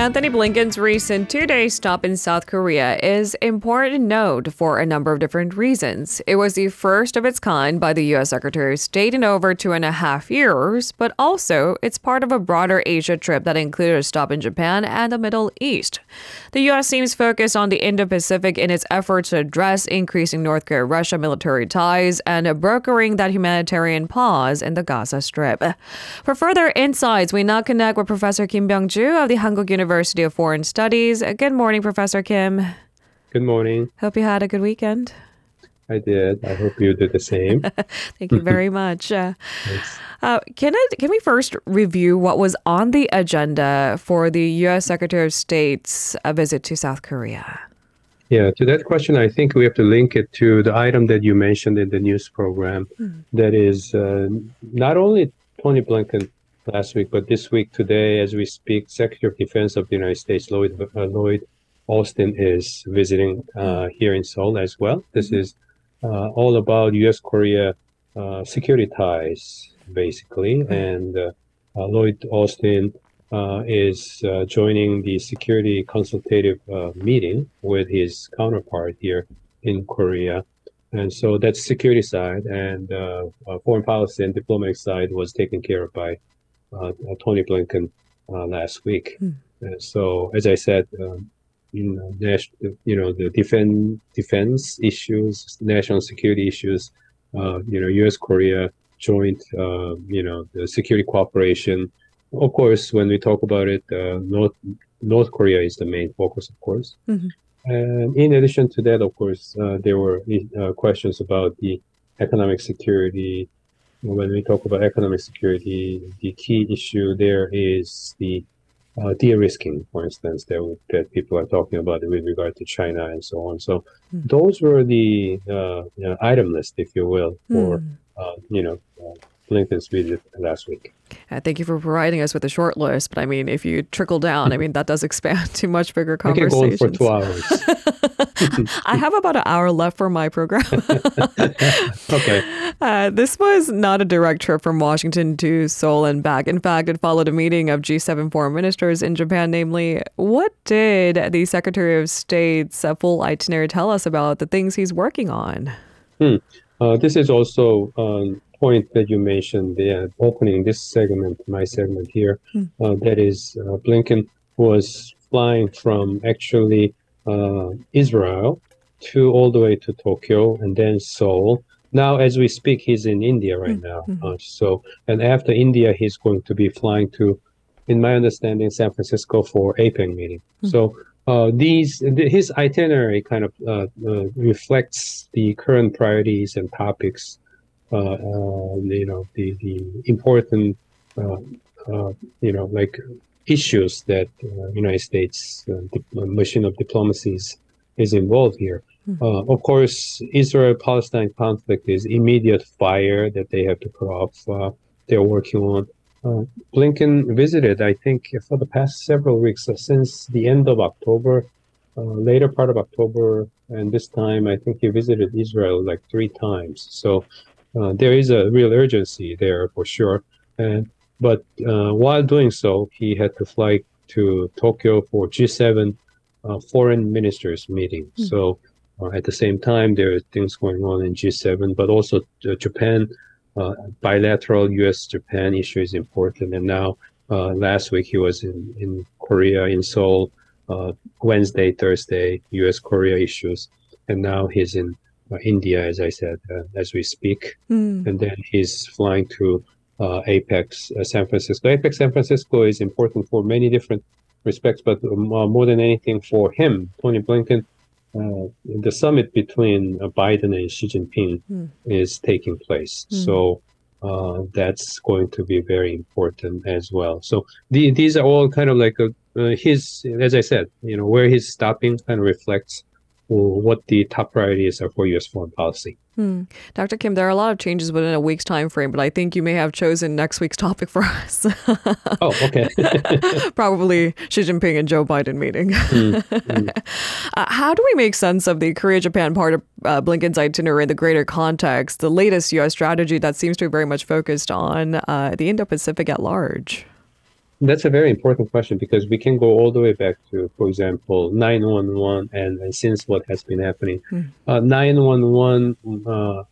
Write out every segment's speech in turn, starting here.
Antony Blinken's recent two day stop in South Korea is important note for a number of different reasons. It was the first of its kind by the U.S. Secretary of State in over two and a half years, but also it's part of a broader Asia trip that included a stop in Japan and the Middle East. The U.S. seems focused on the Indo Pacific in its efforts to address increasing North Korea Russia military ties and brokering that humanitarian pause in the Gaza Strip. For further insights, we now connect with Professor Kim Byung-joo of the Hankuk University. University of Foreign Studies. Good morning, Professor Kim. Good morning. Hope you had a good weekend. I did. I hope you did the same. Thank you very much. Uh, uh, can I, can we first review what was on the agenda for the U.S. Secretary of State's uh, visit to South Korea? Yeah, to that question, I think we have to link it to the item that you mentioned in the news program. Mm. That is uh, not only Tony Blinken last week, but this week, today, as we speak, Secretary of Defense of the United States, Lloyd, uh, Lloyd Austin, is visiting uh, here in Seoul as well. This mm-hmm. is uh, all about U.S. Korea uh, security ties, basically. Mm-hmm. And uh, uh, Lloyd Austin is joining the security consultative meeting with his counterpart here in Korea. And so that's security side, and foreign policy and diplomatic side was taken care of by uh, Tony Blinken uh, last week. Mm. so, as I said, um, you know, national, you know, the defense defense issues, national security issues, uh, you know, U.S. Korea joint, uh, you know, the security cooperation. Of course, when we talk about it, uh, North North Korea is the main focus, of course. Mm-hmm. And in addition to that, of course, uh, there were questions about the economic security, when we talk about economic security, the key issue there is the uh, de-risking, for instance, that, that people are talking about with regard to China and so on. So mm. those were the uh, you know, item list, if you will, for mm. uh, you know uh, Blinken's visit last week. Uh, thank you for providing us with a short list. But I mean, if you trickle down, I mean, that does expand to much bigger conversations. can go on for two hours. I have about an hour left for my program. okay. Uh, this was not a direct trip from Washington to Seoul and back. In fact, it followed a meeting of G7 foreign ministers in Japan. Namely, what did the Secretary of State's uh, full itinerary tell us about the things he's working on? Hmm. Uh, this is also um, point that you mentioned, the uh, opening this segment, my segment here, mm. uh, that is uh, Blinken was flying from actually uh, Israel to all the way to Tokyo and then Seoul. Now, as we speak, he's in India right mm. now. Mm-hmm. so, and after India, he's going to be flying to, in my understanding, San Francisco for APEC meeting. Mm. So. Uh, these his itinerary kind of uh, uh, reflects the current priorities and topics you know the the important uh, you know like issues that United States machine of diplomacy is involved here. Mm-hmm. of course, Israel-Palestine conflict is immediate fire that they have to put off. they're working on. Uh, Blinken visited, I think, for the past several weeks, uh, since the end of October, uh, later part of October, and this time I think he visited Israel like three times. So uh, there is a real urgency there for sure. And but uh, while doing so, he had to fly to Tokyo for G7 uh, foreign ministers meeting. Mm-hmm. So uh, at the same time, there are things going on in G7, but also uh, Japan bilateral U.S.-Japan issue is important. And now last week he was in in Korea in Seoul. Wednesday, Thursday, U.S.-Korea issues, and now he's in India, as I said, uh, as we speak. Mm. And then he's flying to uh, APEC San Francisco. APEC, San Francisco is important for many different respects, but more than anything for him, Tony Blinken, uh, the summit between uh, Biden and Xi Jinping mm. is taking place. Mm. So uh, that's going to be very important as well. So the, these are all kind of like a, his, as I said, you know, where he's stopping kind of reflects what the top priorities are for U.S. foreign policy. Hmm. Dr. Kim, there are a lot of changes within a week's time frame, but I think you may have chosen next week's topic for us. oh, okay. Probably Xi Jinping and Joe Biden meeting. Mm, mm. Uh, how do we make sense of the Korea Japan part of uh, Blinken's itinerary in the greater context, the latest U.S. strategy that seems to be very much focused on uh, the Indo Pacific at large? That's a very important question because we can go all the way back to, for example, 911 and, and since what has been happening. Mm. Uh, 911, uh,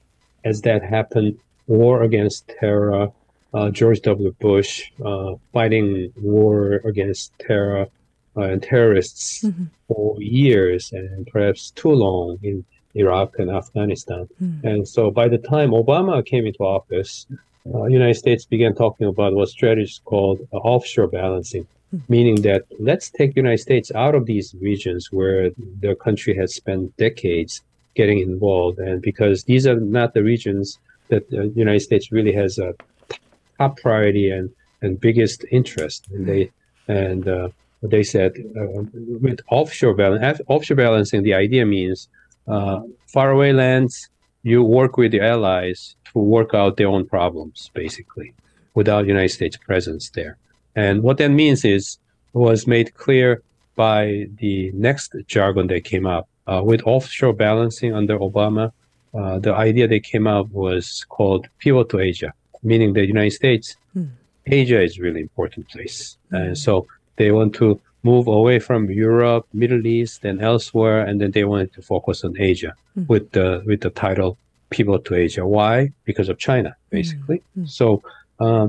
as that happened, war against terror, uh, George W. Bush uh, fighting war against terror uh, and terrorists mm-hmm. for years and perhaps too long in Iraq and Afghanistan. Mm. And so by the time Obama came into office, uh, United States began talking about what strategies called uh, offshore balancing, mm. meaning that let's take United States out of these regions where the country has spent decades getting involved, and because these are not the regions that the United States really has a top priority and and biggest interest, and they and uh, they said uh, with offshore balance, offshore balancing, the idea means uh, faraway lands, you work with the allies work out their own problems, basically, without United States presence there. And what that means is was made clear by the next jargon that came up uh, with offshore balancing under Obama. Uh, the idea that came up was called pivot to Asia, meaning the United States, hmm. Asia is really important place, and so they want to move away from Europe, Middle East, and elsewhere, and then they wanted to focus on Asia mm. with the with the title "Pivot to Asia." Why? Because of China, basically. Mm. So, uh,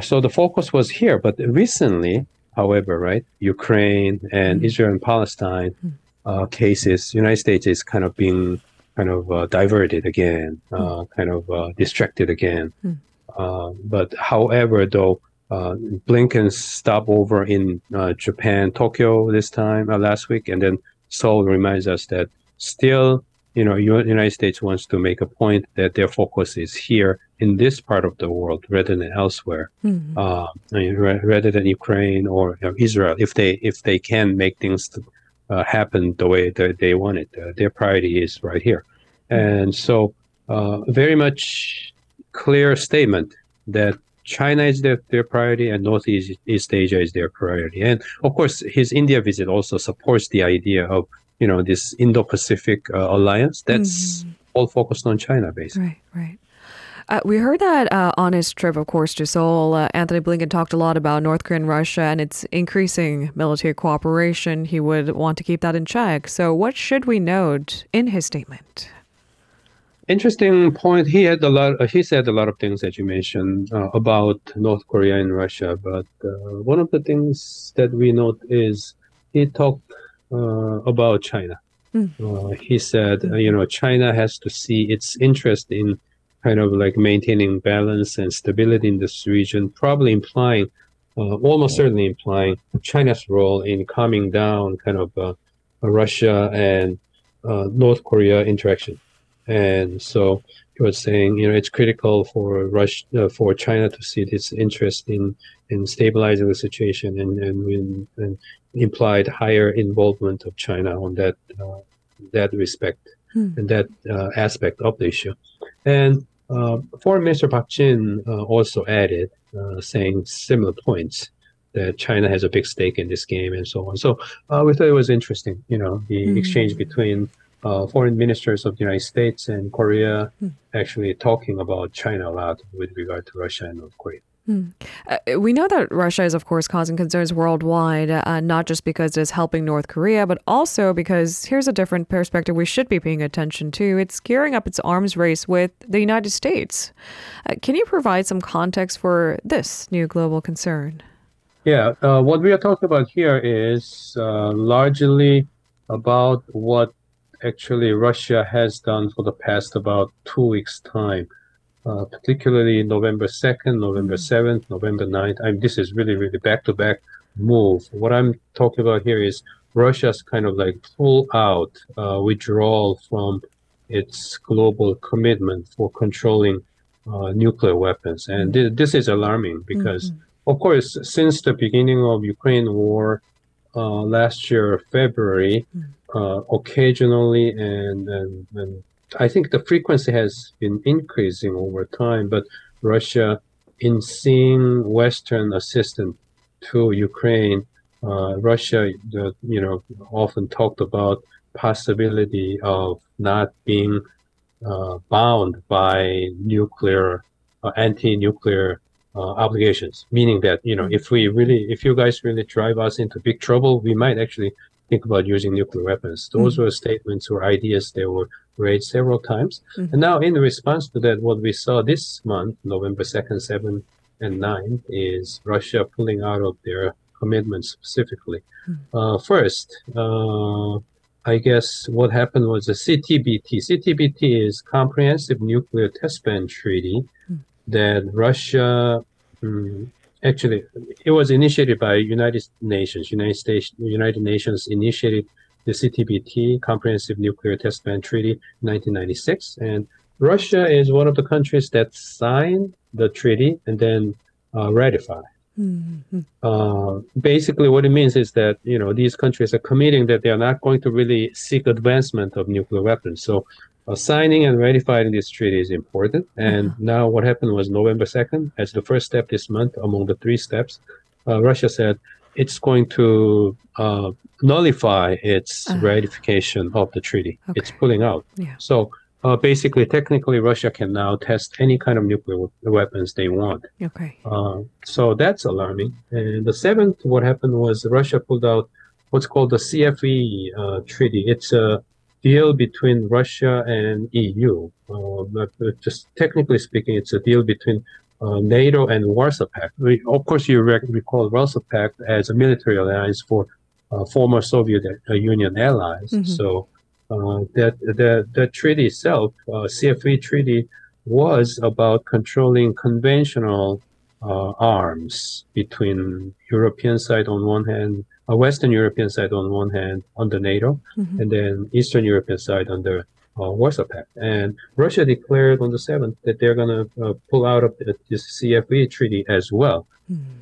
so the focus was here. But recently, however, right, Ukraine and mm. Israel and Palestine hmm. uh, cases, United States is kind of being kind of uh, diverted again, uh, hmm. kind of uh, distracted again. Uh, but however, though uh, Blinken stopped over in uh, Japan, Tokyo this time uh, last week, and then Seoul reminds us that still, you know, United States wants to make a point that their focus is here in this part of the world rather than elsewhere, mm-hmm. uh, rather than Ukraine or you know, Israel. If they if they can make things to, uh, happen the way that they want it, uh, their priority is right here, and so very much clear statement that China is their, their priority and Northeast East Asia is their priority. And of course, his India visit also supports the idea of, you know, this Indo-Pacific uh, alliance that's mm. all focused on China, basically. Right, right. Uh, we heard that uh, on his trip, of course, to Seoul, uh, Antony Blinken talked a lot about North Korea and Russia and its increasing military cooperation. He would want to keep that in check. So, what should we note in his statement? interesting point. He had a lot. Uh, he said a lot of things that you mentioned uh, about North Korea and Russia. But uh, one of the things that we note is he talked Uh, about China. Mm. he said, uh, you know, China has to see its interest in kind of like maintaining balance and stability in this region, probably implying, uh, almost certainly implying China's role in calming down kind of Russia and North Korea interaction. And so was saying, you know, it's critical for Russia, uh, for China to see its interest in in stabilizing the situation and and, and implied higher involvement of China on that uh, that respect hmm. and that uh, aspect of the issue. And uh, Foreign Minister Park Jin uh, also added, uh, saying similar points that China has a big stake in this game and so on. So we thought it was interesting, you know, the hmm. exchange between uh, foreign ministers of the United States and Korea mm. actually talking about China a lot with regard to Russia and North Korea. Mm. Uh, we know that Russia is, of course, causing concerns worldwide, uh, not just because it is helping North Korea, but also because here's a different perspective we should be paying attention to. It's gearing up its arms race with the United States. Uh, can you provide some context for this new global concern? Yeah, uh, what we are talking about here is uh, largely about what actually Russia has done for the past about two weeks' time, uh, particularly November 2nd, November 7th, mm. November 9th. I mean, this is really, really back to back move. What I'm talking about here is Russia's kind of like pull out, uh, withdrawal from its global commitment for controlling uh, nuclear weapons. And th- this is alarming because, mm-hmm. of course, since the beginning of Ukraine war uh, last year, February, mm-hmm uh, occasionally, and, and, and I think the frequency has been increasing over time. But Russia, in seeing Western assistance to Ukraine, uh, Russia, uh, you know, often talked about possibility of not being uh, bound by nuclear, uh, anti-nuclear uh, obligations, meaning that you know if we really, if you guys really drive us into big trouble, we might actually think about using nuclear weapons. Those mm-hmm. were statements or ideas that were raised several times. Mm-hmm. And now, in response to that, what we saw this month, November 2nd, 7th, and 9th, is Russia pulling out of their commitments specifically. Mm-hmm. Uh, first, uh, I guess what happened was the CTBT. CTBT is Comprehensive Nuclear Test Ban Treaty mm. that Russia um, actually it was initiated by United Nations. United States United Nations initiated the CTBT Comprehensive Nuclear Test Ban Treaty in 1996, and Russia is one of the countries that signed the treaty and then uh, ratified. Mm-hmm. Uh, basically, what it means is that you know these countries are committing that they are not going to really seek advancement of nuclear weapons. So, uh, signing and ratifying this treaty is important. And uh-huh. now, what happened was November second, as the first step this month among the three steps, uh, Russia said it's going to uh, nullify its uh-huh. ratification of the treaty. Okay. It's pulling out. Yeah. So uh, basically, technically, Russia can now test any kind of nuclear weapons they want. Okay. Uh, so that's alarming. And the seventh, what happened was Russia pulled out what's called the CFE uh, treaty. It's a deal between Russia and EU. Uh, but just technically speaking, it's a deal between uh, NATO and Warsaw Pact. We, of course, you rec- recall Warsaw Pact as a military alliance for uh, former Soviet Union allies. Mm-hmm. So uh, that the the treaty itself, uh, CFE treaty, was about controlling conventional uh, arms between European side on one hand, a Western European side on one hand under NATO, mm-hmm. and then Eastern European side under uh, Warsaw Pact. And Russia declared on the 7th that they're going to uh, pull out of this CFE treaty as well. Mm-hmm.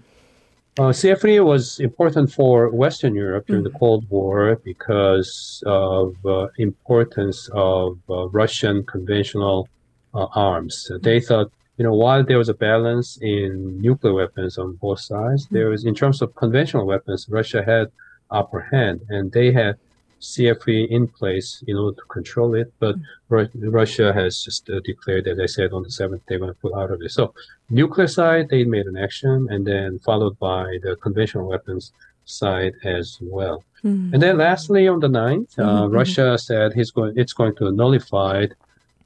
Uh, CFE was important for Western Europe during mm-hmm. the Cold War because of uh, importance of uh, Russian conventional uh, arms. They mm-hmm. thought, you know, while there was a balance in nuclear weapons on both sides, mm-hmm. there was, in terms of conventional weapons, Russia had upper hand, and they had CFE in place in order to control it. But mm-hmm. Russia has just uh, declared, as I said, on the 7th, they're going to pull out of it. So, nuclear side, they made an action, and then followed by the conventional weapons side as well. Mm-hmm. And then lastly, on the 9th, uh, mm-hmm. Russia said he's going, it's going to nullify,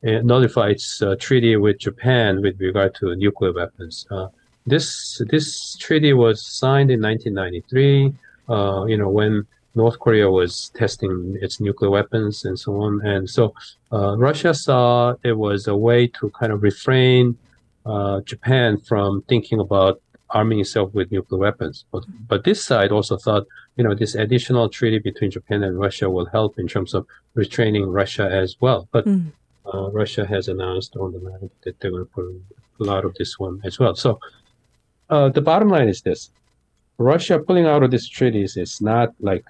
nullify its uh, treaty with Japan with regard to nuclear weapons. Uh, this this treaty was signed in 1993. Uh, you know when North Korea was testing its nuclear weapons and so on. And so uh, Russia saw it was a way to kind of refrain uh, Japan from thinking about arming itself with nuclear weapons. But, but this side also thought, you know, this additional treaty between Japan and Russia will help in terms of restraining Russia as well. But mm. Uh, Russia has announced on the night that they're going to pull, a lot of this one as well. So uh, the bottom line is this. Russia pulling out of these treaties is not like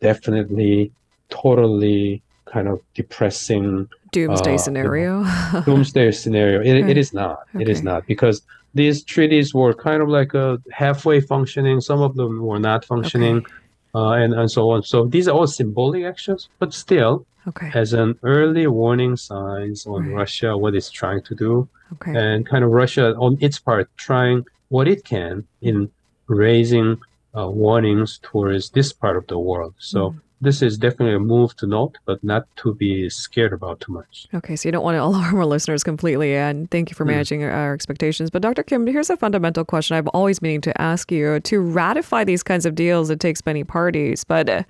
definitely totally kind of depressing doomsday uh, scenario. Doomsday scenario. It, okay. it is not. Okay. It is not because these treaties were kind of like a halfway functioning. Some of them were not functioning, okay. uh, and and so on. So these are all symbolic actions, but still, okay. as an early warning signs on right. Russia what it's trying to do, okay. and kind of Russia on its part trying what it can in raising uh, warnings towards this part of the world. So mm. This is definitely a move to note, but not to be scared about too much. Okay, so you don't want to alarm our listeners completely, and thank you for mm. managing mm. our expectations. But Dr. Kim, here's a fundamental question I've always meaning to ask you: to ratify these kinds of deals, it takes many parties, but uh,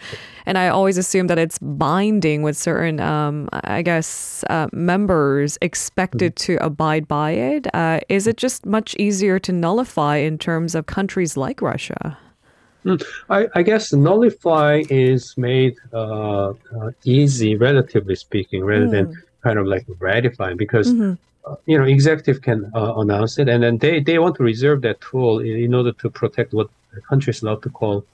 and I always assume that it's binding with certain, um, I guess, uh, members expected mm. to abide by it. Uh, is it just much easier to nullify in terms of countries like Russia? Hmm. I, I, guess nullify is made uh, uh, easy, relatively speaking, rather mm. than kind of like ratifying, because mm-hmm. uh, you know executive can uh, announce it, and then they, they want to reserve that tool in, in order to protect what countries love to call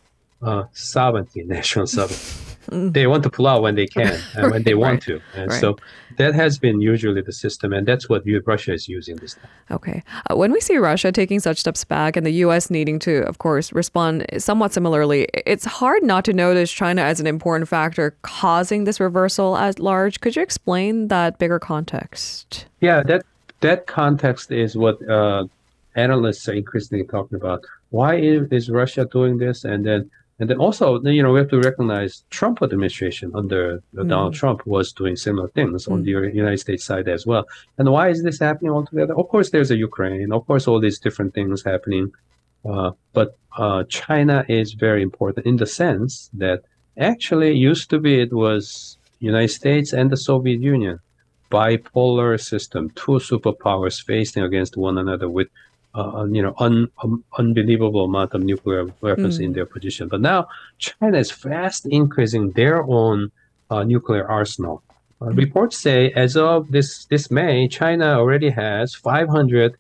uh, sovereignty, national sovereignty. They want to pull out when they can and when they want right. to. And right. so that has been usually the system, and that's what Russia is using this time. Okay. Uh, when we see Russia taking such steps back and the U.S. needing to, of course, respond somewhat similarly, it's hard not to notice China as an important factor causing this reversal at large. Could you explain that bigger context? Yeah, that that context is what uh, analysts are increasingly talking about why is, is Russia doing this, and then and then also, you know, we have to recognize Trump administration under mm. Donald Trump was doing similar things mm. on the United States side as well. And why is this happening altogether? Of course, there's a Ukraine. Of course, all these different things happening. Uh, but uh, China is very important in the sense that actually used to be it was United States and the Soviet Union bipolar system, two superpowers facing against one another with uh, you know, un, um, unbelievable amount of nuclear weapons mm. in their position. But now China is fast increasing their own uh, nuclear arsenal. Uh, mm. Reports say as of this this May, China already has 500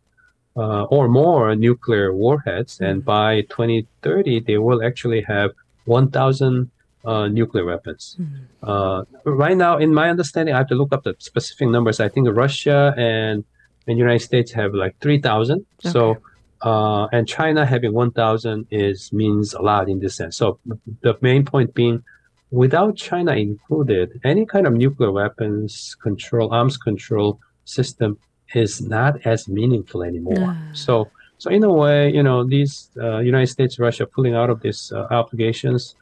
uh, or more nuclear warheads, mm. and by 2030 they will actually have 1,000 uh, nuclear weapons. Mm. right now, in my understanding, I have to look up the specific numbers. I think Russia and and United States have like 3,000. Okay. So, uh, and China having 1,000 is means a lot in this sense. So the main point being, without China included, any kind of nuclear weapons control, arms control system is not as meaningful anymore. So, so in a way, you know, these uh, United States, Russia pulling out of these uh, obligations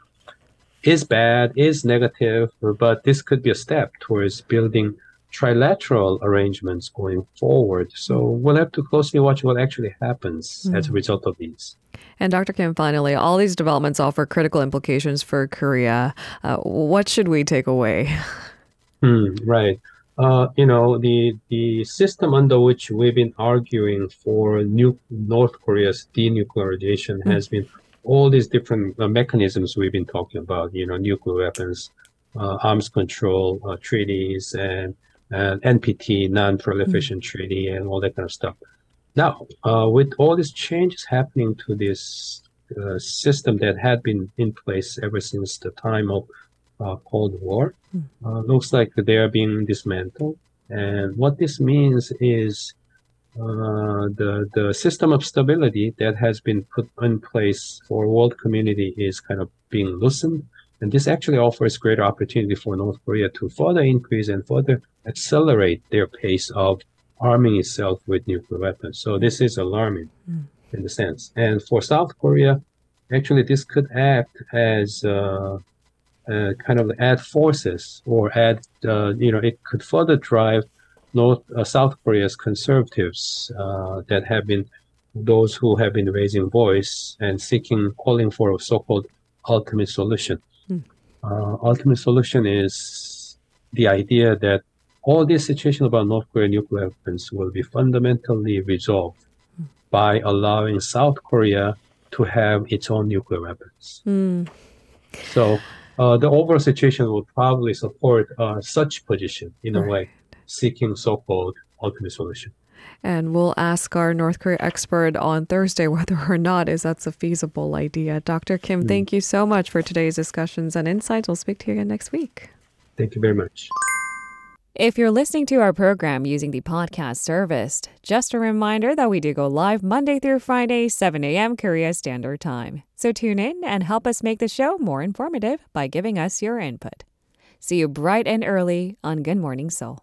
is bad, is negative, but this could be a step towards building trilateral arrangements going forward. So we'll have to closely watch what actually happens mm. as a result of these. And Dr. Kim, finally, all these developments offer critical implications for Korea. Uh, what should we take away? Hmm, right. Uh, you know, the the system under which we've been arguing for new North Korea's denuclearization mm. has been all these different uh, mechanisms we've been talking about. You know, nuclear weapons, uh, arms control uh, treaties, and and NPT, non-proliferation mm. treaty, and all that kind of stuff. Now, uh, with all these changes happening to this uh, system that had been in place ever since the time of uh, Cold War, mm. looks like they are being dismantled. And what this means is uh, the the system of stability that has been put in place for world community is kind of being loosened and this actually offers greater opportunity for North Korea to further increase and further accelerate their pace of arming itself with nuclear weapons. So this is alarming mm. in the sense. And for South Korea, actually, this could act as uh, uh, kind of add forces or add, uh, you know, it could further drive North uh, South Korea's conservatives uh, that have been those who have been raising voice and seeking, calling for a so-called ultimate solution uh, ultimate solution is the idea that all this situation about North Korea nuclear weapons will be fundamentally resolved by allowing South Korea to have its own nuclear weapons. Mm. So uh, the overall situation will probably support uh, such position in right. a way, seeking so-called ultimate solution. And we'll ask our North Korea expert on Thursday whether or not is that's a feasible idea. Dr. Kim, mm. thank you so much for today's discussions and insights. We'll speak to you again next week. Thank you very much. If you're listening to our program using the podcast service, just a reminder that we do go live Monday through Friday, 7 a.m. Korea Standard Time. So tune in and help us make the show more informative by giving us your input. See you bright and early on Good Morning Seoul.